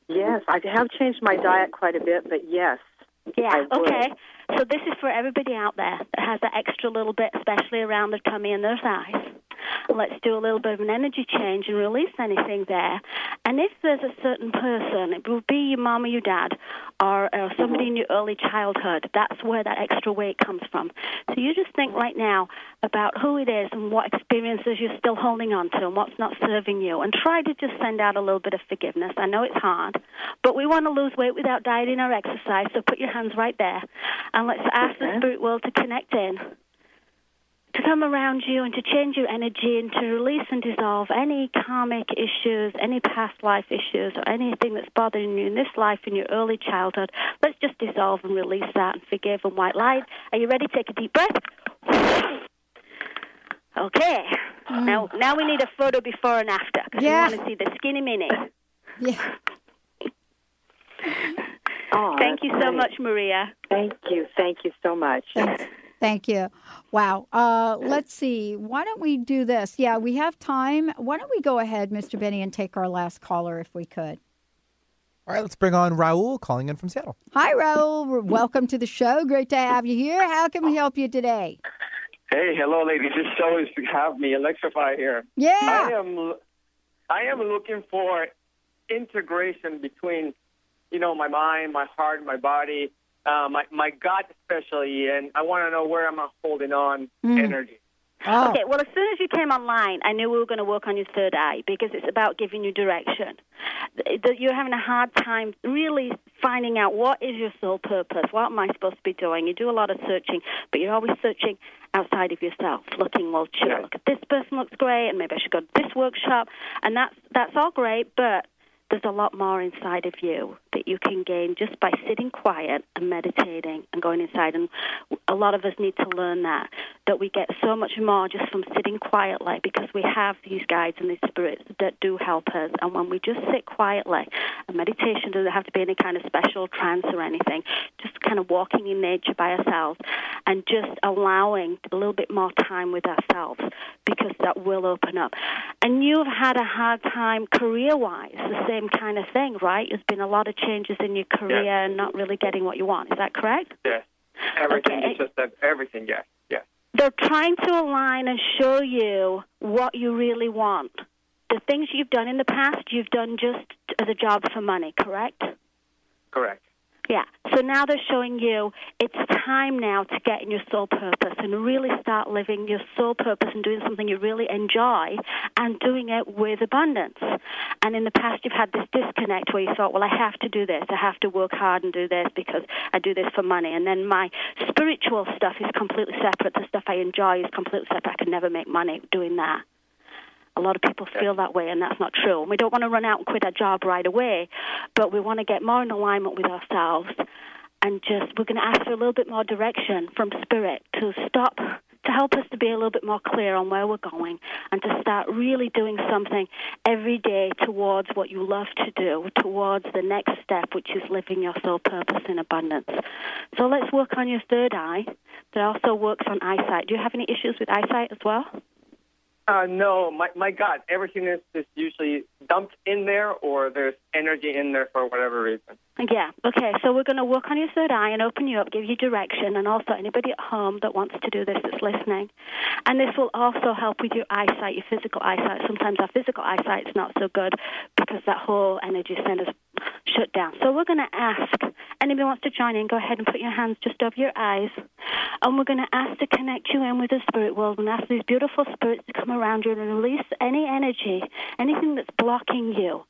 Yes, I have changed my diet quite a bit, but yes. Yeah. Okay. So this is for everybody out there that has that extra little bit, especially around their tummy and their thighs. Let's do a little bit of an energy change and release anything there. And if there's a certain person, it will be your mom or your dad, or, or somebody in your early childhood. That's where that extra weight comes from. So you just think right now about who it is and what experiences you're still holding on to and what's not serving you, and try to just send out a little bit of forgiveness. I know it's hard, but we want to lose weight without dieting or exercise. So put your hands right there, and let's ask the spirit world to connect in to come around you and to change your energy and to release and dissolve any karmic issues, any past life issues, or anything that's bothering you in this life in your early childhood. Let's just dissolve and release that and forgive and white light. Are you ready? Take a deep breath. Okay. Mm. Now, now we need a photo before and after because Yeah. we want to see the skinny mini. Yeah. [LAUGHS] Oh, Thank you so great. much, Maria. Thank you. Thank you so much. Thank you. Wow. Uh, let's see. Why don't we do this? Yeah, we have time. Why don't we go ahead, Mr. Benny, and take our last caller if we could? All right, let's bring on Raul calling in from Seattle. Hi, Raul. Welcome to the show. Great to have you here. How can we help you today? Hey, hello, ladies. It's always to have me, Electrify here. Yeah. I am, I am looking for integration between, you know, my mind, my heart, my body, uh, my my gut especially, and I want to know where I'm holding on Mm. energy. Oh. Okay, well, as soon as you came online, I knew we were going to work on your third eye because it's about giving you direction. Th- th- You're having a hard time really finding out what is your soul purpose. What am I supposed to be doing? You do a lot of searching, but you're always searching outside of yourself, looking, well, should I look at this person looks great, and maybe I should go to this workshop, and that's that's all great, but there's a lot more inside of you that you can gain just by sitting quiet and meditating and going inside. And a lot of us need to learn that, that we get so much more just from sitting quietly because we have these guides and these spirits that do help us. And when we just sit quietly, and meditation doesn't have to be any kind of special trance or anything, just kind of walking in nature by ourselves and just allowing a little bit more time with ourselves because that will open up. And you've had a hard time career wise, the same kind of thing, right? There's been a lot of changes in your career and not really getting what you want. Is that correct? Yes. Everything Okay. is just. Everything. Yes. Yes. They're trying to align and show you what you really want. The things you've done in the past, you've done just as a job for money, correct? Correct. Yeah. So now they're showing you it's time now to get in your soul purpose and really start living your soul purpose and doing something you really enjoy and doing it with abundance. And in the past, you've had this disconnect where you thought, well, I have to do this. I have to work hard and do this because I do this for money. And then my spiritual stuff is completely separate. The stuff I enjoy is completely separate. I can never make money doing that. A lot of people feel that way, and that's not true. And we don't want to run out and quit our job right away, but we want to get more in alignment with ourselves and just, we're going to ask for a little bit more direction from Spirit to stop, to help us to be a little bit more clear on where we're going and to start really doing something every day towards what you love to do, towards the next step, which is living your soul purpose in abundance. So let's work on your third eye. That also works on eyesight. Do you have any issues with eyesight as well? Uh, no, my my God, Everything is just usually dumped in there, or there's energy in there for whatever reason. Yeah. Okay. So we're going to work on your third eye and open you up, give you direction, and also anybody at home that wants to do this that's listening. And this will also help with your eyesight, your physical eyesight. Sometimes our physical eyesight's not so good because that whole energy center's shut down. So we're going to ask anybody wants to join in. Go ahead and put your hands just over your eyes, and we're going to ask to connect you in with the spirit world and ask these beautiful spirits to come around you and release any energy, anything that's blocking you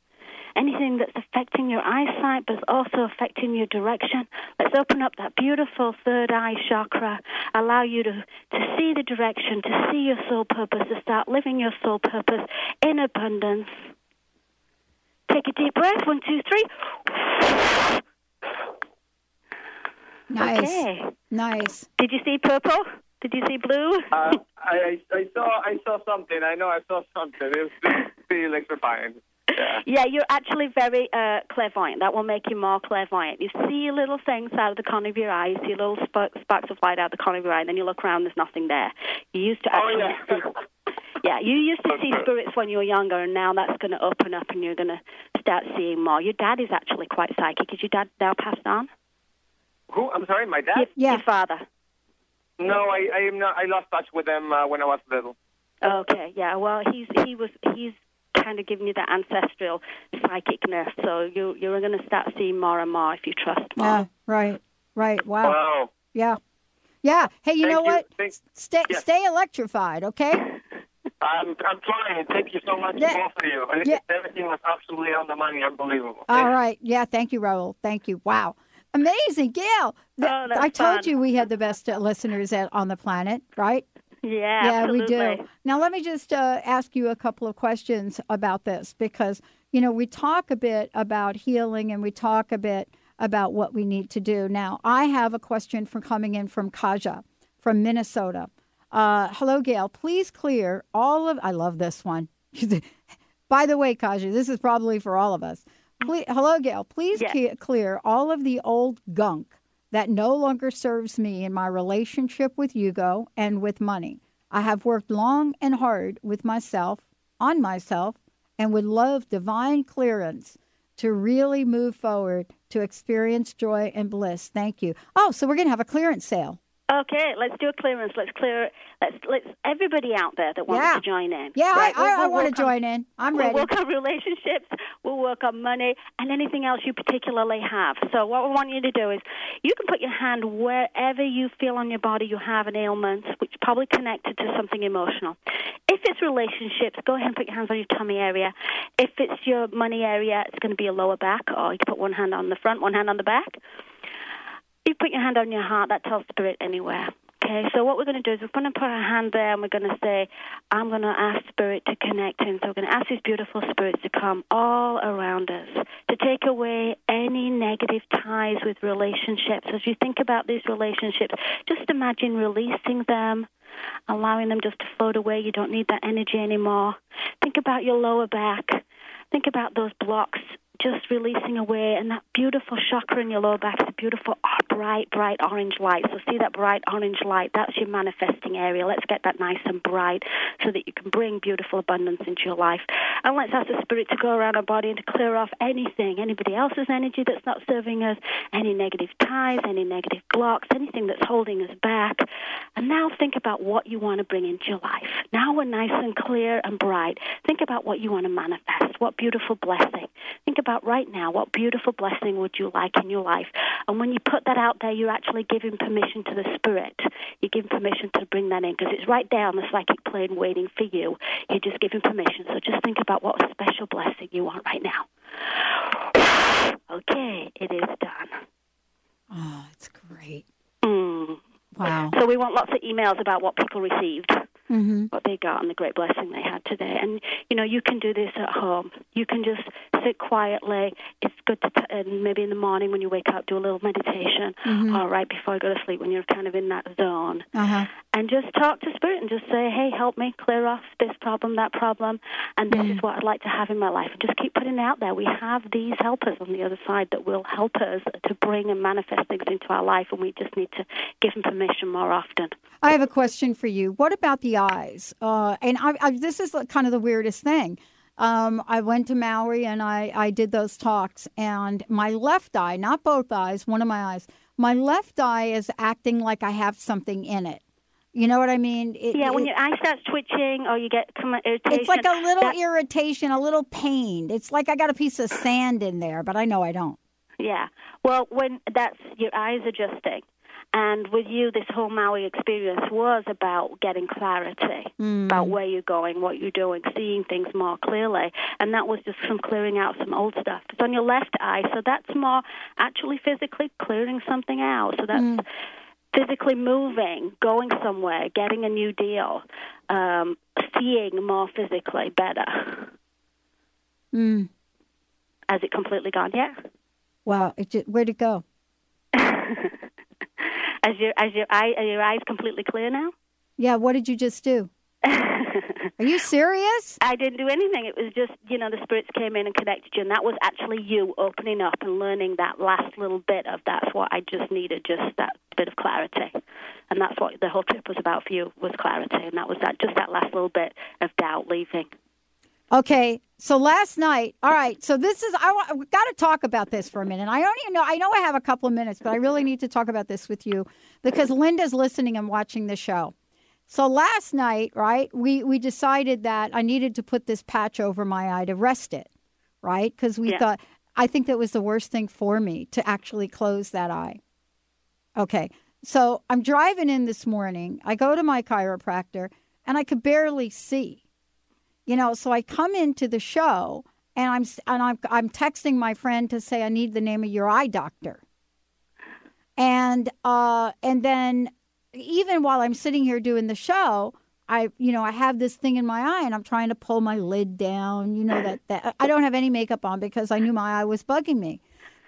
anything that's affecting your eyesight but also affecting your direction. Let's open up that beautiful third eye chakra, allow you to, to see the direction, to see your soul purpose, to start living your soul purpose in abundance. Take a deep breath. One, two, three. Nice. Okay. Nice. Did you see purple? Did you see blue? Uh, I, I I saw I saw something. I know I saw something. It was pretty electrifying. Yeah. Yeah, you're actually very uh, clairvoyant. That will make you more clairvoyant. You see little things out of the corner of your eye. You see little spark, sparks of light out of the corner of your eye, and then you look around. There's nothing there. You used to Oh, actually see. [LAUGHS] Yeah, you used to see spirits when you were younger, and now that's going to open up, and you're going to start seeing more. Your dad is actually quite psychic. Is your dad now passed on? Who? I'm sorry, my dad. Your, your father. No, I I am not. I lost touch with him uh, when I was little. Okay, yeah. Well, he's he was he's kind of giving you that ancestral psychicness, so you you're going to start seeing more and more if you trust more. Yeah. Right. Right. Wow. Wow. Yeah. Yeah. Hey, you Thank know you. what? Thank- Stay Yes. stay electrified, okay? [LAUGHS] I'm I'm trying. Thank you so much, Yeah. both of you. And Yeah. Everything was absolutely on the money. Unbelievable. All right. Yeah. Thank you, Raul. Thank you. Wow. Amazing, Gail. Th- Oh, I told fun. you we had the best uh, listeners at, on the planet, right? [LAUGHS] Yeah, yeah, we do. Now, let me just uh, ask you a couple of questions about this because, you know, we talk a bit about healing and we talk a bit about what we need to do. Now, I have a question from coming in from Kaja from Minnesota. Uh, hello, Gail. Please clear all of. I love this one. [LAUGHS] By the way, Kaja, this is probably for all of us. Please, hello, Gail. Please Yes. clear all of the old gunk that no longer serves me in my relationship with Hugo and with money. I have worked long and hard with myself, on myself, and would love divine clearance to really move forward to experience joy and bliss. Thank you. Oh, so we're going to have a clearance sale. Okay, let's do a clearance. Let's clear. Let's let's everybody out there that wants Yeah. to join in. Yeah, Right, I, we'll- I, I we'll want to join in. I'm ready. we'll work on relationships. We'll work on money and anything else you particularly have. So what we want you to do is you can put your hand wherever you feel on your body you have an ailment, which is probably connected to something emotional. If it's relationships, go ahead and put your hands on your tummy area. If it's your money area, it's going to be your lower back, or you can put one hand on the front, one hand on the back. You put your hand on your heart, that tells spirit anywhere. Okay, so what we're going to do is we're going to put our hand there and we're going to say, I'm going to ask spirit to connect in. So we're going to ask these beautiful spirits to come all around us, to take away any negative ties with relationships. As you think about these relationships, just imagine releasing them, allowing them just to float away. You don't need that energy anymore. Think about your lower back. Think about those blocks just releasing away, and that beautiful chakra in your lower back is a beautiful, oh, bright, bright orange light. So see that bright orange light? That's your manifesting area. Let's get that nice and bright so that you can bring beautiful abundance into your life. And let's ask the spirit to go around our body and to clear off anything, anybody else's energy that's not serving us, any negative ties, any negative blocks, anything that's holding us back. And now think about what you want to bring into your life. Now we're nice and clear and bright. Think about what you want to manifest. What beautiful blessing. Think about right now what beautiful blessing would you like in your life. And when you put that out there, you're actually giving permission to the spirit. You're giving permission to bring that in because it's right there on the psychic plane waiting for you. You're just giving permission. So just think about what special blessing you want right now. Okay, it is done. Oh, it's great. Mm. Wow. So we want lots of emails about what people received, Mm-hmm. what they got, and the great blessing they had today. And you know, you can do this at home. You can just sit quietly. It's good to, t- and maybe in the morning when you wake up, do a little meditation, Mhm. or right before you go to sleep when you're kind of in that zone. Uh-huh. And just talk to spirit and just say, hey, help me clear off this problem, that problem, and this Mm. is what I'd like to have in my life. And just keep putting it out there. We have these helpers on the other side that will help us to bring and manifest things into our life, and we just need to give them permission more often. I have a question for you. What about the eyes? Uh, and I, I, this is kind of the weirdest thing. Um, I went to Maui and I, I did those talks, and my left eye, not both eyes, one of my eyes, my left eye is acting like I have something in it. You know what I mean? It- yeah, when it- your eye starts twitching or you get irritation. it's like a little that- irritation, a little pain. It's like I got a piece of sand in there, but I know I don't. Yeah. Well, when that's your eyes adjusting. And with you, this whole Maui experience was about getting clarity Mm. about where you're going, what you're doing, seeing things more clearly. And that was just from clearing out some old stuff. It's on your left eye, so that's more actually physically clearing something out. So that's Mm. physically moving, going somewhere, getting a new deal, um, seeing more physically better. Mm. Has it completely gone yet? Wow, it just, where'd it go? [LAUGHS] As your as your eye are your eyes completely clear now? Yeah, what did you just do? [LAUGHS] Are you serious? I didn't do anything. It was just, you know, the spirits came in and connected you, and that was actually you opening up and learning that last little bit of that's what I just needed, just that bit of clarity. And that's what the whole trip was about for you, was clarity. And that was that, just that last little bit of doubt leaving. Okay, so last night, all right. So this is I got to talk about this for a minute. I don't even know. I know I have a couple of minutes, but I really need to talk about this with you because Linda's listening and watching the show. So last night, right, we we decided that I needed to put this patch over my eye to rest it, right? Because we Yeah. thought I think that was the worst thing for me to actually close that eye. Okay, so I'm driving in this morning. I go to my chiropractor, and I could barely see you know so i come into the show and i'm and i'm i'm texting my friend to say i need the name of your eye doctor. And uh and then even while i'm sitting here doing the show i you know i have this thing in my eye and i'm trying to pull my lid down you know that, that i don't have any makeup on because i knew my eye was bugging me.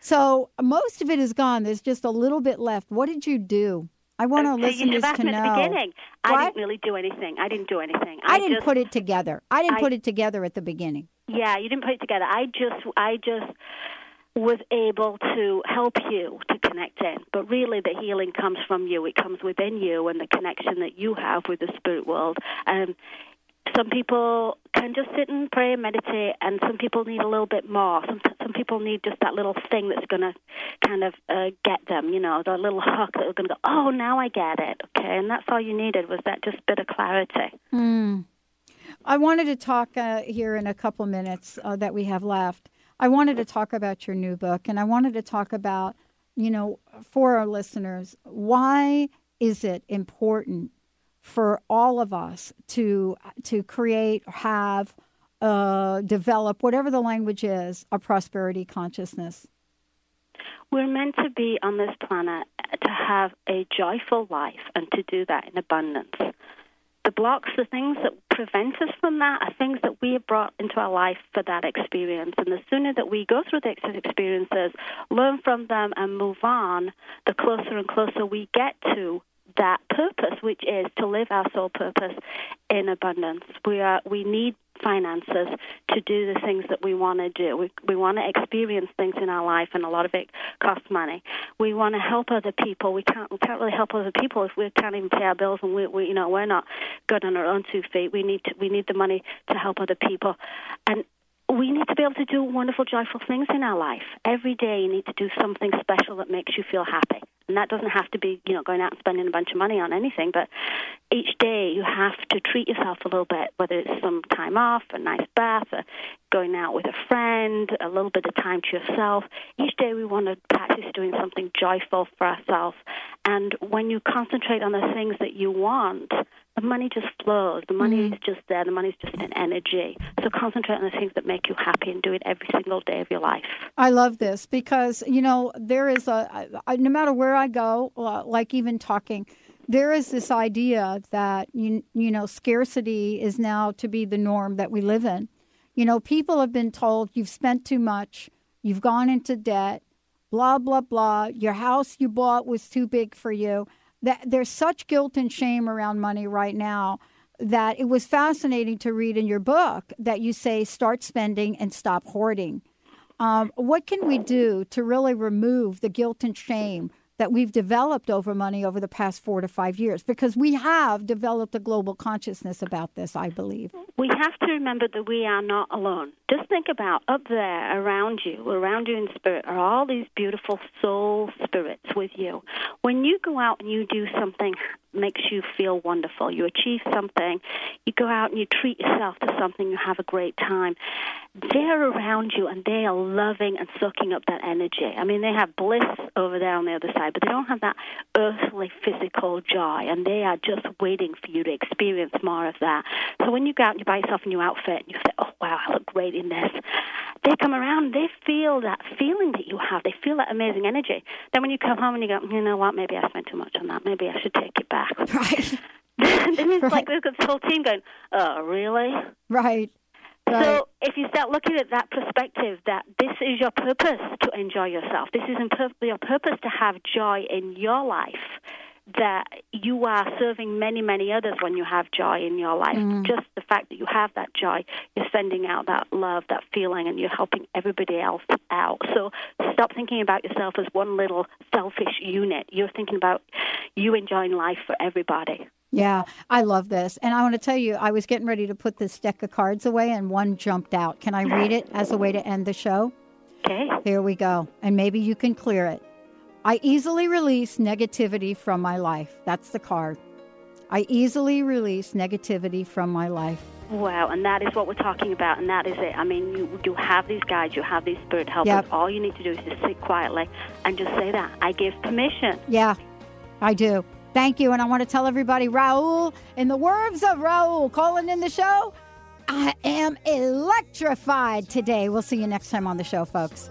So most of it is gone. There's just a little bit left. What did you do i want our listeners to me at the know beginning. I didn't really do anything. I didn't do anything. I didn't just, put it together. I didn't I- put it together at the beginning. Yeah, you didn't put it together. I just, I just was able to help you to connect in. But really, the healing comes from you. It comes within you and the connection that you have with the spirit world. And some people can just sit and pray and meditate, and some people need a little bit more. Some some people need just that little thing that's going to kind of uh, get them, you know, that little hook that are going to go, oh, now I get it. Okay, and that's all you needed was that just bit of clarity. Hmm. I wanted to talk uh, here in a couple minutes uh, that we have left. I wanted to talk about your new book, and I wanted to talk about, you know, for our listeners, why is it important for all of us to to create, have, uh, develop whatever the language is, a prosperity consciousness? We're meant to be on this planet to have a joyful life and to do that in abundance. The blocks, the things that prevent us from that, are things that we have brought into our life for that experience. And the sooner that we go through the experiences, learn from them, and move on, the closer and closer we get to that purpose, which is to live our soul purpose in abundance. We are we need finances to do the things that we want to do. We we want to experience things in our life, and a lot of it costs money. We want to help other people. We can't we can't really help other people if we can't even pay our bills, and we, we you know we're not good on our own two feet. We need to we need the money to help other people, and we need to be able to do wonderful, joyful things in our life. Every day, you need to do something special that makes you feel happy. And that doesn't have to be, you know, going out and spending a bunch of money on anything, but each day you have to treat yourself a little bit, whether it's some time off, a nice bath, or going out with a friend, a little bit of time to yourself. Each day we want to practice doing something joyful for ourselves. And when you concentrate on the things that you want, the money just flows. The money is just there. The money is just an energy. So concentrate on the things that make you happy and do it every single day of your life. I love this because you know there is a I, I- no matter where I go, uh, like even talking, there is this idea that you you know scarcity is now to be the norm that we live in. You know, people have been told you've spent too much, you've gone into debt, blah, blah, blah. Your house you bought was too big for you. That there's such guilt and shame around money right now that it was fascinating to read in your book that you say start spending and stop hoarding. Um, what can we do to really remove the guilt and shame that we've developed over money over the past four to five years? Because we have developed a global consciousness about this, I believe. We have to remember that we are not alone. Just think about up there around you, around you in spirit, are all these beautiful soul spirits with you. When you go out and you do something makes you feel wonderful, you achieve something, you go out and you treat yourself to something, you have a great time. They're around you and they are loving and sucking up that energy. I mean, they have bliss over there on the other side, but they don't have that earthly physical joy, and they are just waiting for you to experience more of that. So when you go out and you buy yourself a new outfit and you say, "Oh wow, I look great in this," they come around, they feel that feeling that you have. They feel that amazing energy. Then when you come home and you go, "You know what? Maybe I spent too much on that. Maybe I should take it back." [LAUGHS] Right. [LAUGHS] then it's like we've got this whole team going, "Oh, really?" Right. So if you start looking at that perspective, that this is your purpose to enjoy yourself, this is your purpose to have joy in your life, that you are serving many, many others when you have joy in your life. Mm. Just the fact that you have that joy, you're sending out that love, that feeling, and you're helping everybody else out. So stop thinking about yourself as one little selfish unit. You're thinking about you enjoying life for everybody. Yeah, I love this. And I want to tell you, I was getting ready to put this deck of cards away and one jumped out. Can I read it as a way to end the show? Okay. Here we go. And maybe you can clear it. I easily release negativity from my life. That's the card. I easily release negativity from my life. Wow, and that is what we're talking about, and that is it. I mean, you you have these guides, you have these spirit helpers. Yep. All you need to do is just sit quietly and just say that. I give permission. Yeah, I do. Thank you. And I want to tell everybody, Raul, in the words of Raul calling in the show, I am electrified today. We'll see you next time on the show, folks.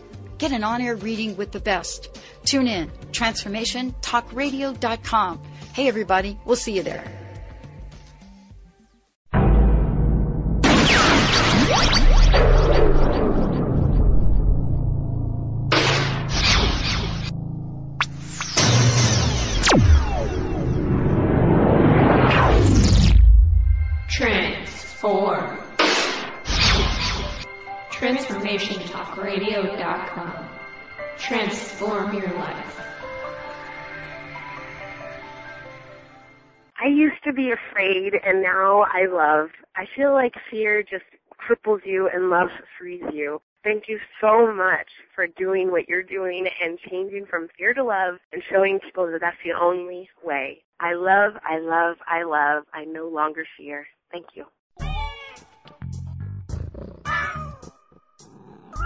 Get an on air reading with the best. Tune in, transformationtalkradio.com. Hey, everybody, we'll see you there. Transform your life. I used to be afraid and now I love. I feel like fear just cripples you and love frees you. Thank you so much for doing what you're doing and changing from fear to love and showing people that that's the only way. I love, I love, I love. I no longer fear. Thank you.